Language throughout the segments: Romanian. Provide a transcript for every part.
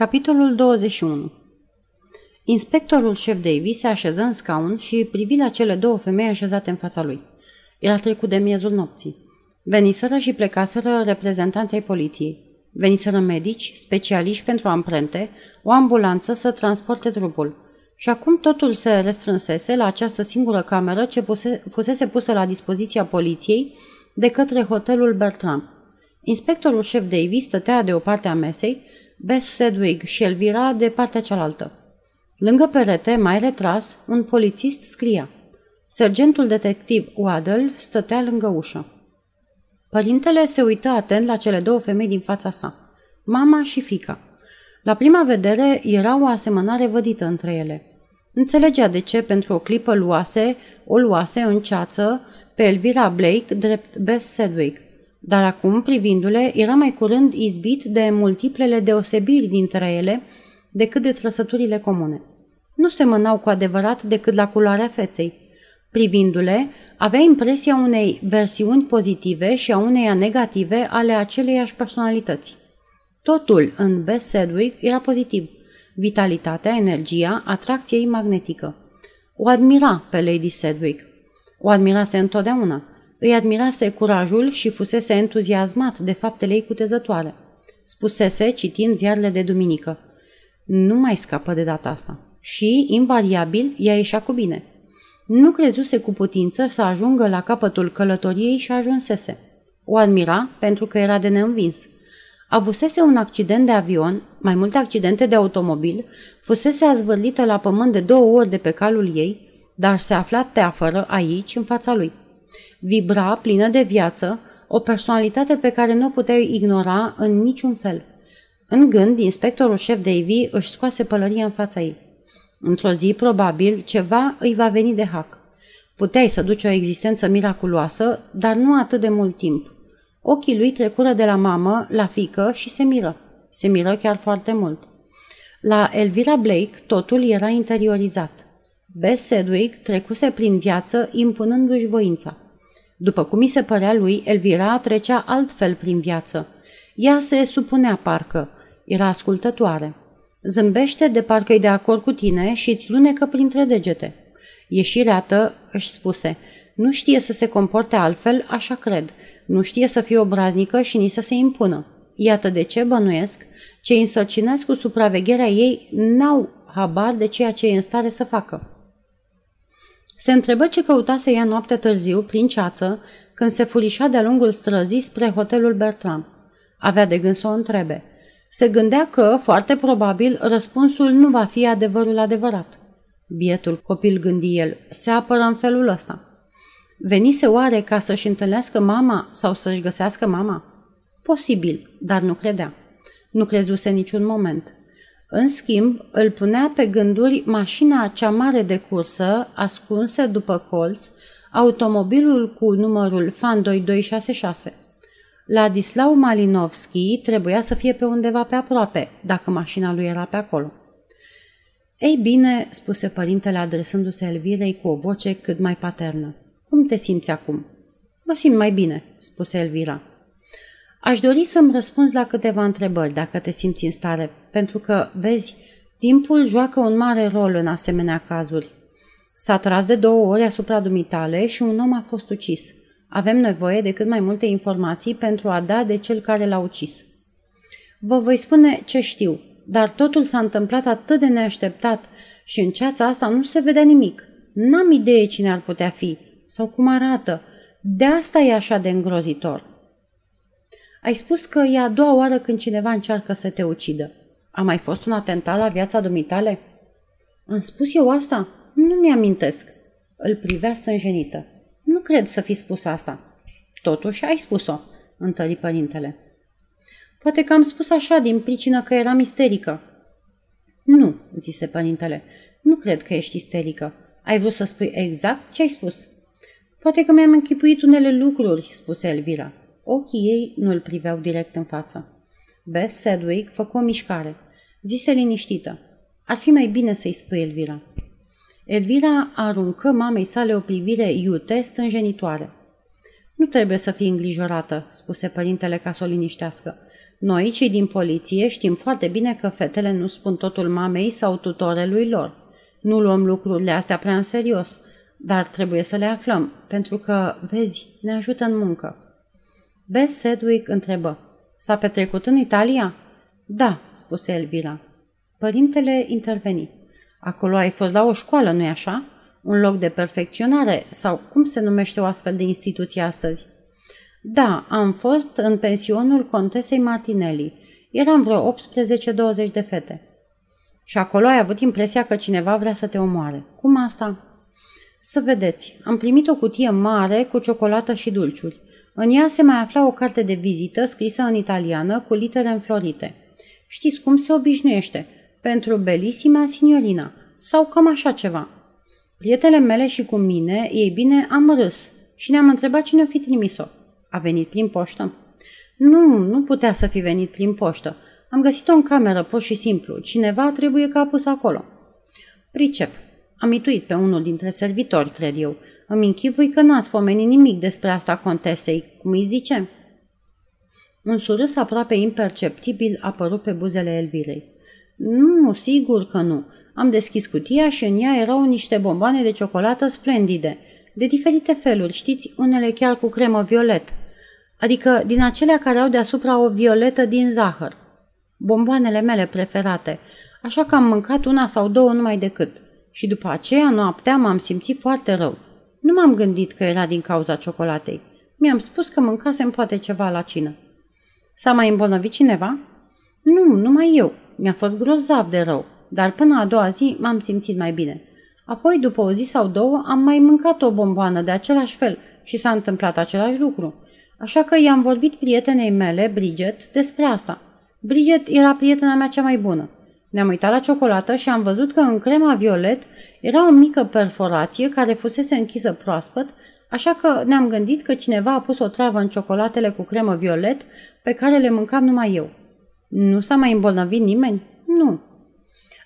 Capitolul 21 Inspectorul șef Davis se așeză în scaun și privi la cele două femei așezate în fața lui. Era trecut de miezul nopții. Veniseră și plecaseră reprezentanții ai poliției. Veniseră medici, specialiști pentru amprente, o ambulanță să transporte trupul. Și acum totul se restrânsese la această singură cameră ce puse, fusese pusă la dispoziția poliției de către hotelul Bertram. Inspectorul șef Davis stătea de o parte a mesei, Bess Sedwig și Elvira de partea cealaltă. Lângă perete, mai retras, un polițist scria. Sergentul detectiv Waddle stătea lângă ușă. Părintele se uită atent la cele două femei din fața sa, mama și fica. La prima vedere era o asemănare vădită între ele. Înțelegea de ce pentru o clipă luase, o luase în ceață pe Elvira Blake drept Bess Sedwig – dar acum, privindu-le, era mai curând izbit de multiplele deosebiri dintre ele decât de trăsăturile comune. Nu se mânau cu adevărat decât la culoarea feței. Privindu-le, avea impresia unei versiuni pozitive și a uneia negative ale aceleiași personalități. Totul în Bess Sedwick era pozitiv. Vitalitatea, energia, atracția ei magnetică. O admira pe Lady Sedwick. O admirase întotdeauna – îi admirase curajul și fusese entuziasmat de faptele ei cutezătoare. Spusese, citind ziarele de duminică, nu mai scapă de data asta. Și, invariabil, ea ieșea cu bine. Nu crezuse cu putință să ajungă la capătul călătoriei și ajunsese. O admira pentru că era de neînvins. Avusese un accident de avion, mai multe accidente de automobil, fusese azvârlită la pământ de două ori de pe calul ei, dar se afla teafără aici, în fața lui. Vibra, plină de viață, o personalitate pe care nu o puteai ignora în niciun fel. În gând, inspectorul șef Davy își scoase pălăria în fața ei. Într-o zi, probabil, ceva îi va veni de hac. Puteai să duci o existență miraculoasă, dar nu atât de mult timp. Ochii lui trecură de la mamă la fică și se miră. Se miră chiar foarte mult. La Elvira Blake totul era interiorizat. Bess Sedwick trecuse prin viață impunându-și voința. După cum mi se părea lui, Elvira trecea altfel prin viață. Ea se supunea parcă, era ascultătoare. Zâmbește de parcă-i de acord cu tine și îți lunecă printre degete. Ieșireată își spuse, nu știe să se comporte altfel, așa cred. Nu știe să fie obraznică și nici să se impună. Iată de ce bănuiesc, cei însărcinați cu supravegherea ei n-au habar de ceea ce e în stare să facă. Se întrebă ce căuta să ia noapte târziu, prin ceață, când se furișa de-a lungul străzii spre hotelul Bertram. Avea de gând să o întrebe. Se gândea că, foarte probabil, răspunsul nu va fi adevărul adevărat. Bietul copil, gândi el, se apără în felul ăsta. Venise oare ca să-și întâlnească mama sau să-și găsească mama? Posibil, dar nu credea. Nu crezuse niciun moment. În schimb, îl punea pe gânduri mașina cea mare de cursă, ascunsă după colț, automobilul cu numărul FAN 2266. Ladislau Malinovski trebuia să fie pe undeva pe aproape, dacă mașina lui era pe acolo. Ei bine, spuse părintele adresându-se Elvirei cu o voce cât mai paternă. Cum te simți acum? Mă simt mai bine, spuse Elvira. Aș dori să-mi răspunzi la câteva întrebări, dacă te simți în stare, pentru că, vezi, timpul joacă un mare rol în asemenea cazuri. S-a tras de două ori asupra dumitale și un om a fost ucis. Avem nevoie de cât mai multe informații pentru a da de cel care l-a ucis. Vă voi spune ce știu, dar totul s-a întâmplat atât de neașteptat și în ceața asta nu se vede nimic. N-am idee cine ar putea fi sau cum arată. De asta e așa de îngrozitor. Ai spus că e a doua oară când cineva încearcă să te ucidă. A mai fost un atentat la viața dumitale? Am spus eu asta? Nu mi-amintesc. Îl privea stânjenită. Nu cred să fi spus asta. Totuși ai spus-o, întări părintele. Poate că am spus așa din pricină că eram isterică. Nu, zise părintele. Nu cred că ești isterică. Ai vrut să spui exact ce ai spus. Poate că mi-am închipuit unele lucruri, spuse Elvira. Ochii ei nu îl priveau direct în față. Bess Sedwick făcu o mișcare. Zise liniștită. Ar fi mai bine să-i spui Elvira. Elvira aruncă mamei sale o privire iute stânjenitoare. Nu trebuie să fii îngrijorată, spuse părintele ca să o liniștească. Noi, cei din poliție, știm foarte bine că fetele nu spun totul mamei sau tutorelui lor. Nu luăm lucrurile astea prea în serios, dar trebuie să le aflăm, pentru că, vezi, ne ajută în muncă. Bess Sedwick întrebă. S-a petrecut în Italia? Da, spuse Elvira. Părintele interveni. Acolo ai fost la o școală, nu-i așa? Un loc de perfecționare sau cum se numește o astfel de instituție astăzi? Da, am fost în pensionul contesei Martinelli. Eram vreo 18-20 de fete. Și acolo ai avut impresia că cineva vrea să te omoare. Cum asta? Să vedeți, am primit o cutie mare cu ciocolată și dulciuri. În ea se mai afla o carte de vizită scrisă în italiană cu litere înflorite. Știți cum se obișnuiește? Pentru belisima signorina. Sau cam așa ceva. Prietele mele și cu mine, ei bine, am râs și ne-am întrebat cine o fi trimis-o. A venit prin poștă? Nu, nu putea să fi venit prin poștă. Am găsit-o în cameră, pur și simplu. Cineva trebuie că a pus acolo. Pricep. Am ituit pe unul dintre servitori, cred eu. Îmi închipui că n-ați pomenit nimic despre asta contesei. Cum îi zice? Un surâs aproape imperceptibil a apărut pe buzele Elvirei. Nu, sigur că nu. Am deschis cutia și în ea erau niște bomboane de ciocolată splendide, de diferite feluri, știți, unele chiar cu cremă violet. Adică din acelea care au deasupra o violetă din zahăr. Bomboanele mele preferate, așa că am mâncat una sau două numai decât. Și după aceea, noaptea, m-am simțit foarte rău. Nu m-am gândit că era din cauza ciocolatei. Mi-am spus că mâncasem poate ceva la cină. S-a mai îmbolnăvit cineva? Nu, numai eu. Mi-a fost grozav de rău, dar până a doua zi m-am simțit mai bine. Apoi, după o zi sau două, am mai mâncat o bomboană de același fel și s-a întâmplat același lucru. Așa că i-am vorbit prietenei mele, Bridget, despre asta. Bridget era prietena mea cea mai bună. Ne-am uitat la ciocolată și am văzut că în crema violet era o mică perforație care fusese închisă proaspăt, așa că ne-am gândit că cineva a pus o travă în ciocolatele cu cremă violet pe care le mâncam numai eu. Nu s-a mai îmbolnăvit nimeni? Nu.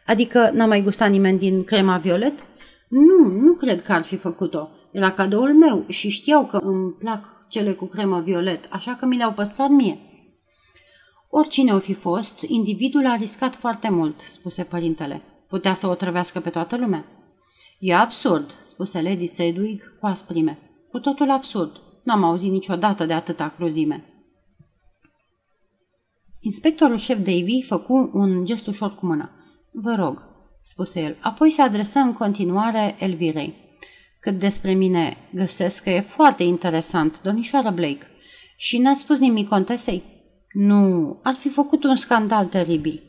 Adică n-a mai gustat nimeni din crema violet? Nu, nu cred că ar fi făcut-o. Era cadoul meu și știau că îmi plac cele cu cremă violet, așa că mi le-au păstrat mie. Oricine o fi fost, individul a riscat foarte mult, spuse părintele. Putea să o trăvească pe toată lumea. E absurd, spuse Lady Sedwig cu asprime. Cu totul absurd. N-am auzit niciodată de atâta cruzime. Inspectorul șef Davy făcu un gest ușor cu mâna. Vă rog, spuse el. Apoi se adresă în continuare Elvirei. Cât despre mine, găsesc că e foarte interesant, domnișoară Blake. Și n-a spus nimic contesei? Nu, ar fi făcut un scandal teribil.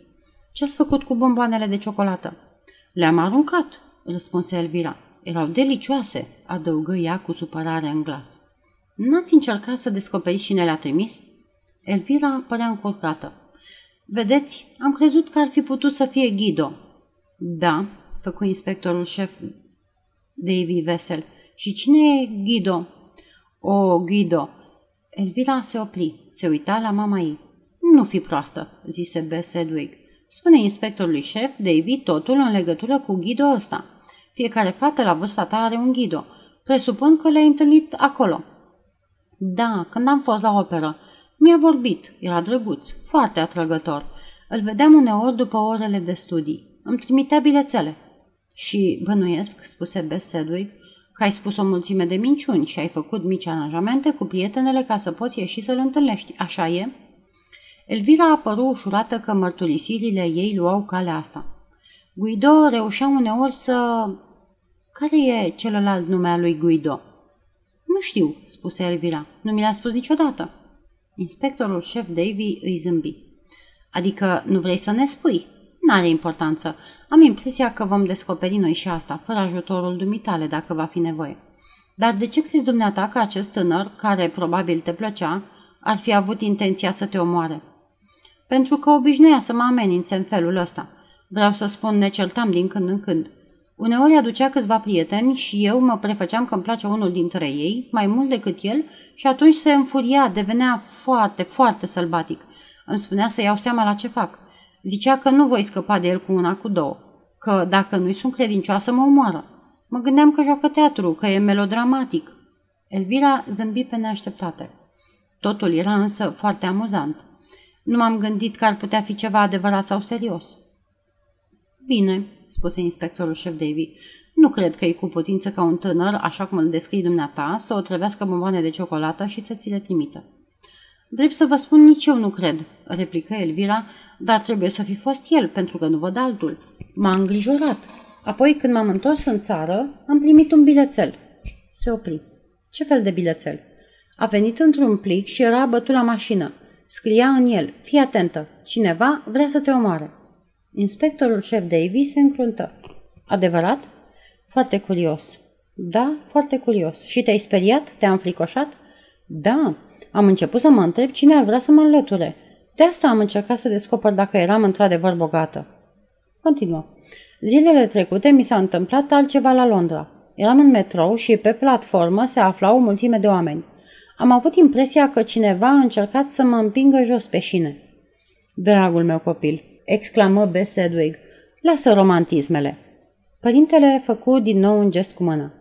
Ce ați făcut cu bomboanele de ciocolată? Le-am aruncat, răspunse Elvira. Erau delicioase, adăugă ea cu supărare în glas. N-ați încercat să descoperiți cine le-a trimis? Elvira părea încurcată. Vedeți, am crezut că ar fi putut să fie Ghido. Da, făcu inspectorul șef Davy vesel. Și cine e Ghido? O, Ghido. Elvira se opri, se uita la mama ei. Nu fi proastă, zise Bess Edwig. Spune inspectorului șef, Davy, totul în legătură cu Ghido ăsta. Fiecare fată la vârsta ta are un Ghido. Presupun că le-ai întâlnit acolo. Da, când am fost la operă. Mi-a vorbit, era drăguț, foarte atrăgător. Îl vedeam uneori după orele de studii. Îmi trimitea bilețele. Și bănuiesc, spuse Bess Sedwig, că ai spus o mulțime de minciuni și ai făcut mici aranjamente cu prietenele ca să poți ieși să-l întâlnești. Așa e? Elvira a apărut ușurată că mărturisirile ei luau calea asta. Guido reușea uneori să... Care e celălalt nume al lui Guido? Nu știu, spuse Elvira. Nu mi l-a spus niciodată. Inspectorul șef Davy îi zâmbi. Adică nu vrei să ne spui? N-are importanță. Am impresia că vom descoperi noi și asta, fără ajutorul dumitale, dacă va fi nevoie. Dar de ce crezi dumneata că acest tânăr, care probabil te plăcea, ar fi avut intenția să te omoare? Pentru că obișnuia să mă amenințe în felul ăsta. Vreau să spun, ne certam din când în când. Uneori aducea câțiva prieteni și eu mă prefăceam că îmi place unul dintre ei, mai mult decât el, și atunci se înfuria, devenea foarte, foarte sălbatic. Îmi spunea să iau seama la ce fac. Zicea că nu voi scăpa de el cu una, cu două, că dacă nu-i sunt credincioasă mă omoară. Mă gândeam că joacă teatru, că e melodramatic. Elvira zâmbi pe neașteptate. Totul era însă foarte amuzant. Nu m-am gândit că ar putea fi ceva adevărat sau serios. Bine, spuse inspectorul șef Davy. Nu cred că e cu putință ca un tânăr, așa cum îl descrii dumneata, să o trăvească bomboane de ciocolată și să ți le trimită. Drept să vă spun, nici eu nu cred, replică Elvira, dar trebuie să fi fost el, pentru că nu văd altul. M-a îngrijorat. Apoi, când m-am întors în țară, am primit un bilețel. Se opri. Ce fel de bilețel? A venit într-un plic și era bătut la mașină. Scria în el, fii atentă, cineva vrea să te omoare. Inspectorul șef Davy se încruntă. Adevărat? Foarte curios. Da, foarte curios. Și te-ai speriat? Te-a înfricoșat? Da. Am început să mă întreb cine ar vrea să mă înlăture. De asta am încercat să descoper dacă eram într-adevăr bogată. Continuă. Zilele trecute mi s-a întâmplat altceva la Londra. Eram în metrou și pe platformă se afla o mulțime de oameni. Am avut impresia că cineva a încercat să mă împingă jos pe șine. Dragul meu copil, exclamă B. Sedwig, lasă romantismele. Părintele făcu din nou un gest cu mâna.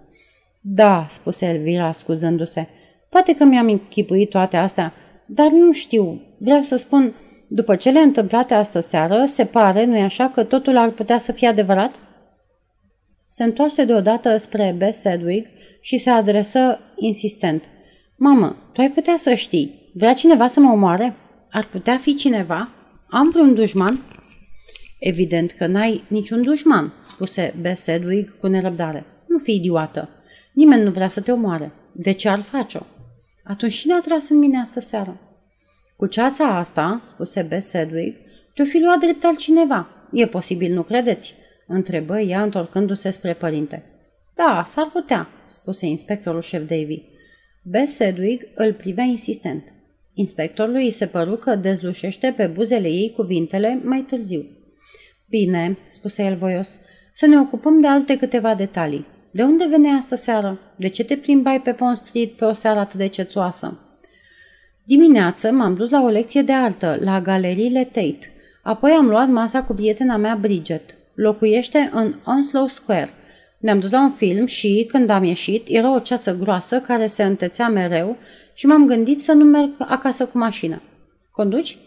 Da, spuse Elvira, scuzându-se. Poate că mi-am închipuit toate astea, dar nu știu. Vreau să spun, după cele întâmplate astă seară, se pare, nu-i așa, că totul ar putea să fie adevărat? Se întoarse deodată spre B. Sedwig și se adresă insistent. Mamă, tu ai putea să știi. Vrea cineva să mă omoare? Ar putea fi cineva? Am vreun dușman? Evident că n-ai niciun dușman, spuse B. Sedwig cu nerăbdare. Nu fi idiotă. Nimeni nu vrea să te omoare. De ce ar face-o? Atunci cine a tras în mine astă seară? Cu ceața asta, spuse B. Sedwig, te-o fi luat drept altcineva. E posibil, nu credeți? Întrebă ea întorcându-se spre părinte. Da, s-ar putea, spuse inspectorul șef Davy. B. Sedwig îl privea insistent. Inspectorului îi se păru că dezlușește pe buzele ei cuvintele mai târziu. Bine, spuse el voios, să ne ocupăm de alte câteva detalii. De unde venea asta seară? De ce te plimbai pe Pond Street pe o seară atât de cețoasă? Dimineață m-am dus la o lecție de artă, la galeriile Tate. Apoi am luat masa cu prietena mea Bridget. Locuiește în Onslow Square. Ne-am dus la un film și, când am ieșit, era o ceață groasă care se întețea mereu și m-am gândit să nu merg acasă cu mașina. Conduci?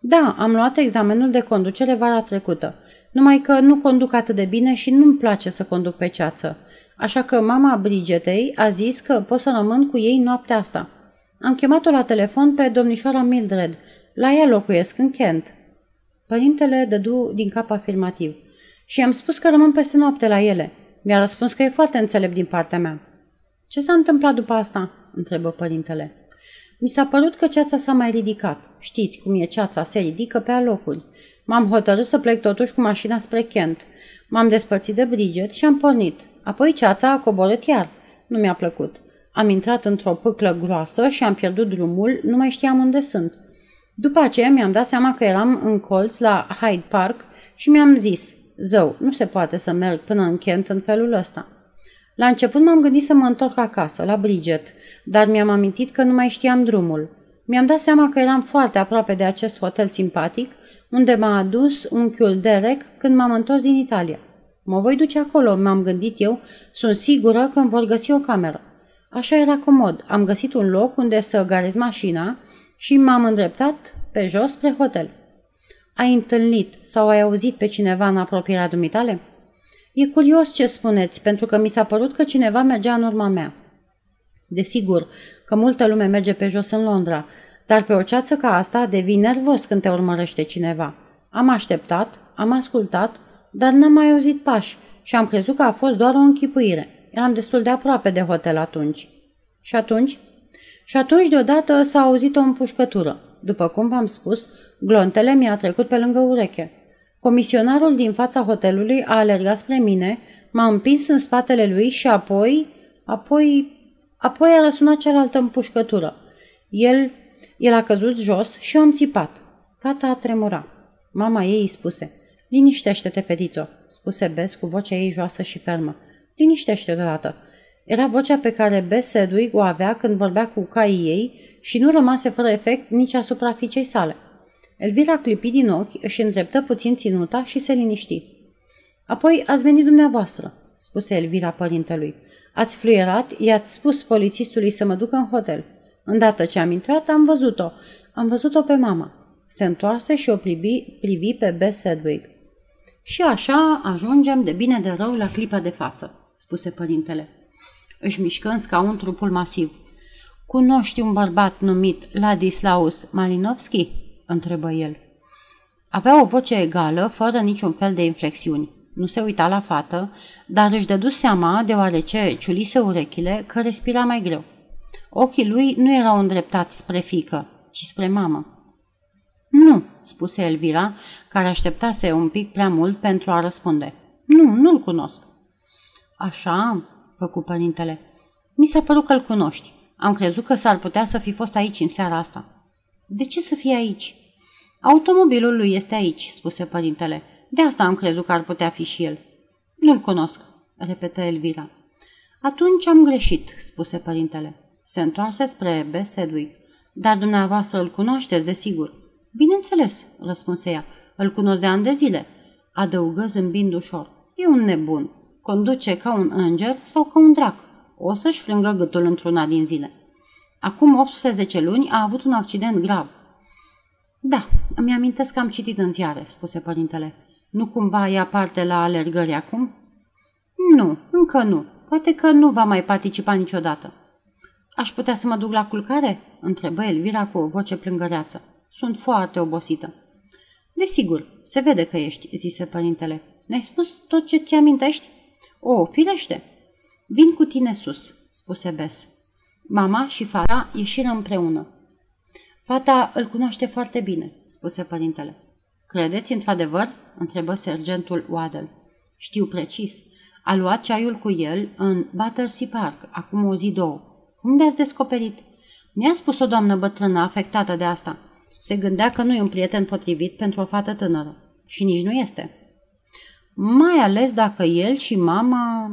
Da, am luat examenul de conducere vara trecută. Numai că nu conduc atât de bine și nu-mi place să conduc pe ceață. Așa că mama Brigetei a zis că pot să rămân cu ei noaptea asta. Am chemat-o la telefon pe domnișoara Mildred. La ea locuiesc în Kent. Părintele dădu din cap afirmativ. Și am spus că rămân peste noapte la ele. Mi-a răspuns că e foarte înțelept din partea mea. Ce s-a întâmplat după asta? întrebă părintele. Mi s-a părut că ceața s-a mai ridicat. Știți cum e ceața, se ridică pe alocuri. M-am hotărât să plec totuși cu mașina spre Kent. M-am despărțit de Bridget și am pornit. Apoi ceața a coborât iar. Nu mi-a plăcut. Am intrat într-o pâclă groasă și am pierdut drumul, nu mai știam unde sunt. După aceea mi-am dat seama că eram în colț la Hyde Park și mi-am zis, zău, nu se poate să merg până în Kent în felul ăsta. La început m-am gândit să mă întorc acasă, la Bridget, dar mi-am amintit că nu mai știam drumul. Mi-am dat seama că eram foarte aproape de acest hotel simpatic unde m-a adus unchiul Derek când m-am întors din Italia. Mă voi duce acolo, m-am gândit eu, sunt sigură că îmi vor găsi o cameră. Așa era comod, am găsit un loc unde să garez mașina și m-am îndreptat pe jos spre hotel. Ai întâlnit sau ai auzit pe cineva în apropierea dumitale? E curios ce spuneți, pentru că mi s-a părut că cineva mergea în urma mea. Desigur că multă lume merge pe jos în Londra, dar pe o ceață ca asta devii nervos când te urmărește cineva. Am așteptat, am ascultat, dar n-am mai auzit pași și am crezut că a fost doar o închipuire. Eram destul de aproape de hotel atunci. Și atunci? Și atunci deodată s-a auzit o împușcătură. După cum v-am spus, glontele mi-a trecut pe lângă ureche. Comisionarul din fața hotelului a alergat spre mine, m-a împins în spatele lui și apoi, apoi, apoi a răsunat cealaltă împușcătură. El el a căzut jos și am țipat. Fata a tremura. Mama ei îi spuse, Liniștește-te, fetițo, spuse Bes cu vocea ei joasă și fermă. Liniștește-te odată. Era vocea pe care Bes Sedwig o avea când vorbea cu caii ei și nu rămase fără efect nici asupra fiicei sale. Elvira clipi din ochi, își îndreptă puțin ținuta și se liniști. Apoi ați venit dumneavoastră, spuse Elvira părintelui. Ați fluierat, i-ați spus polițistului să mă ducă în hotel. Îndată ce am intrat, am văzut-o. Am văzut-o pe mama. Se întoarse și o privi, privi pe Bess Sedwig. Și așa ajungem de bine de rău la clipa de față, spuse părintele. Își mișcă în scaun trupul masiv. Cunoști un bărbat numit Ladislaus Malinovski? întrebă el. Avea o voce egală, fără niciun fel de inflexiuni. Nu se uita la fată, dar își dădu seama, deoarece ciulise urechile, că respira mai greu. Ochii lui nu erau îndreptați spre fică, ci spre mamă. Nu, spuse Elvira, care așteptase un pic prea mult pentru a răspunde. Nu, nu-l cunosc. Așa, făcu părintele. Mi s-a părut că-l cunoști. Am crezut că s-ar putea să fi fost aici în seara asta. De ce să fie aici? Automobilul lui este aici, spuse părintele. De asta am crezut că ar putea fi și el. Nu-l cunosc, repetă Elvira. Atunci am greșit, spuse părintele. Se întoarse spre B. Sedwick. Dar dumneavoastră îl cunoașteți, desigur. Bineînțeles, răspunse ea. Îl cunosc de ani de zile. Adăugă zâmbind ușor. E un nebun. Conduce ca un înger sau ca un drac. O să-și frângă gâtul într-una din zile. Acum 18 luni a avut un accident grav. Da, îmi amintesc că am citit în ziare, spuse părintele. Nu cumva ia parte la alergări acum? Nu, încă nu. Poate că nu va mai participa niciodată. Aș putea să mă duc la culcare? întrebă Elvira cu o voce plângăreață. Sunt foarte obosită. Desigur, se vede că ești, zise părintele. Ne-ai spus tot ce ți amintești? O, firește. Vin cu tine sus, spuse Bes. Mama și fara ieșiră împreună. Fata îl cunoaște foarte bine, spuse părintele. Credeți într-adevăr? întrebă sergentul Waddle. Știu precis. A luat ceaiul cu el în Battersea Park, acum o zi două. Cum de-ați descoperit? Mi-a spus o doamnă bătrână afectată de asta. Se gândea că nu e un prieten potrivit pentru o fată tânără. Și nici nu este. Mai ales dacă el și mama...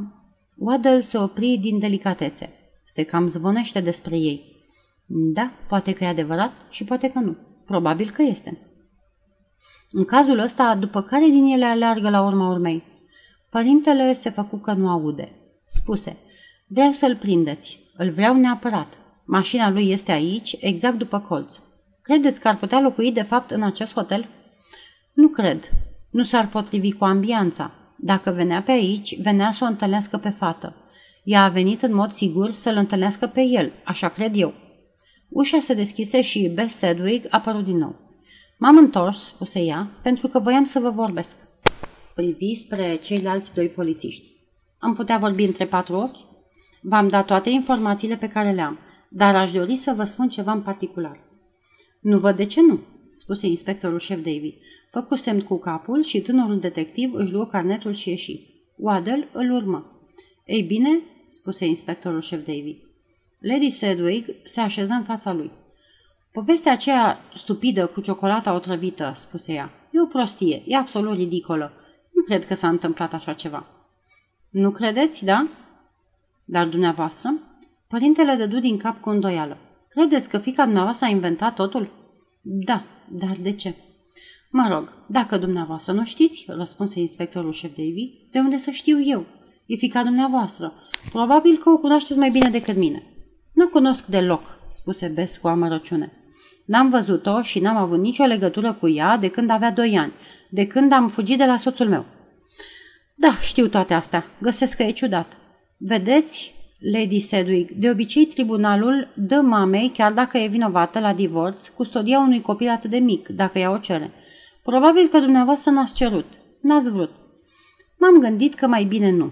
Waddle se opri din delicatețe. Se cam zvonește despre ei. Da, poate că e adevărat și poate că nu. Probabil că este. În cazul ăsta, după care din ele aleargă la urma urmei? Părintele se făcu că nu aude. Spuse, vreau să-l prindeți. Îl vreau neapărat. Mașina lui este aici, exact după colț. Credeți că ar putea locui de fapt în acest hotel? Nu cred. Nu s-ar potrivi cu ambianța. Dacă venea pe aici, venea să o întâlnească pe fată. Ea a venit în mod sigur să-l întâlnească pe el, așa cred eu. Ușa se deschise și Bess Sedwig a apărut din nou. M-am întors, spuse ea, pentru că voiam să vă vorbesc. Privi spre ceilalți doi polițiști. Am putea vorbi între patru ochi? V-am dat toate informațiile pe care le am, dar aș dori să vă spun ceva în particular. Nu văd de ce nu, spuse inspectorul șef David. Făcu semn cu capul și tânărul detectiv își luă carnetul și ieși. Waddle îl urmă. Ei bine, spuse inspectorul șef David. Lady Sedwig se așeză în fața lui. Povestea aceea stupidă cu ciocolata otrăvită, spuse ea. E o prostie, e absolut ridicolă. Nu cred că s-a întâmplat așa ceva. Nu credeți, da? Dar dumneavoastră? Părintele dădu din cap cu îndoială. Credeți că fica dumneavoastră a inventat totul? Da, dar de ce? Mă rog, dacă dumneavoastră nu știți, răspunse inspectorul șef Davy, de unde să știu eu? E fica dumneavoastră. Probabil că o cunoașteți mai bine decât mine. Nu cunosc deloc, spuse Bes cu amărăciune. N-am văzut-o și n-am avut nicio legătură cu ea de când avea doi ani, de când am fugit de la soțul meu. Da, știu toate astea. Găsesc că e ciudat. Vedeți, Lady Sedwick, de obicei tribunalul dă mamei, chiar dacă e vinovată la divorț, custodia unui copil atât de mic, dacă ea o cere. Probabil că dumneavoastră n-ați cerut. N-ați vrut. M-am gândit că mai bine nu.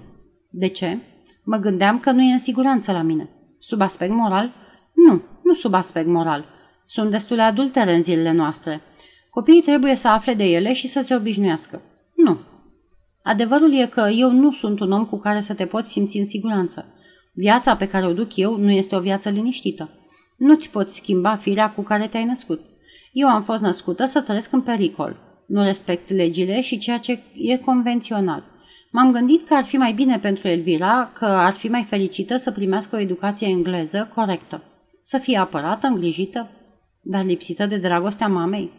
De ce? Mă gândeam că nu e în siguranță la mine. Sub aspect moral? Nu, nu sub aspect moral. Sunt destule adultere în zilele noastre. Copiii trebuie să afle de ele și să se obișnuiască. Nu. Adevărul e că eu nu sunt un om cu care să te poți simți în siguranță. Viața pe care o duc eu nu este o viață liniștită. Nu-ți poți schimba firea cu care te-ai născut. Eu am fost născută să trăiesc în pericol. Nu respect legile și ceea ce e convențional. M-am gândit că ar fi mai bine pentru Elvira, că ar fi mai fericită să primească o educație engleză corectă. Să fie apărată, îngrijită, dar lipsită de dragostea mamei.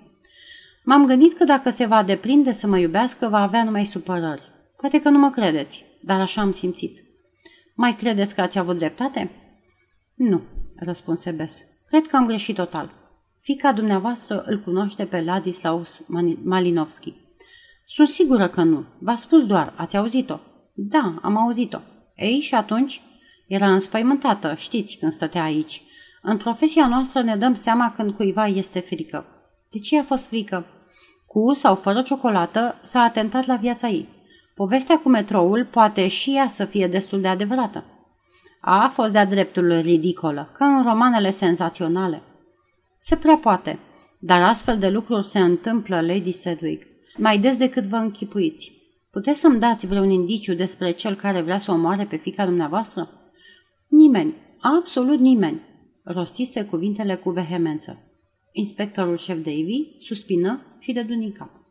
M-am gândit că dacă se va deprinde să mă iubească, va avea numai supărări. Poate că nu mă credeți, dar așa am simțit. Mai credeți că ați avut dreptate? Nu, răspunse Bes. Cred că am greșit total. Fica dumneavoastră îl cunoaște pe Ladislaus Malinovski. Sunt sigură că nu. V-a spus doar, ați auzit-o. Da, am auzit-o. Ei, și atunci? Era înspăimântată, știți, când stătea aici. În profesia noastră ne dăm seama când cuiva este frică. De ce a fost frică? Cu sau fără ciocolată s-a atentat la viața ei. Povestea cu metroul poate și ea să fie destul de adevărată. A fost de-a dreptul ridicolă, ca în romanele senzaționale. Se prea poate, dar astfel de lucruri se întâmplă, Lady Sedwick, mai des decât vă închipuiți. Puteți să-mi dați vreun indiciu despre cel care vrea să omoare pe fica dumneavoastră? Nimeni, absolut nimeni, rostise cuvintele cu vehemență. Inspectorul șef Davy suspină și de cap.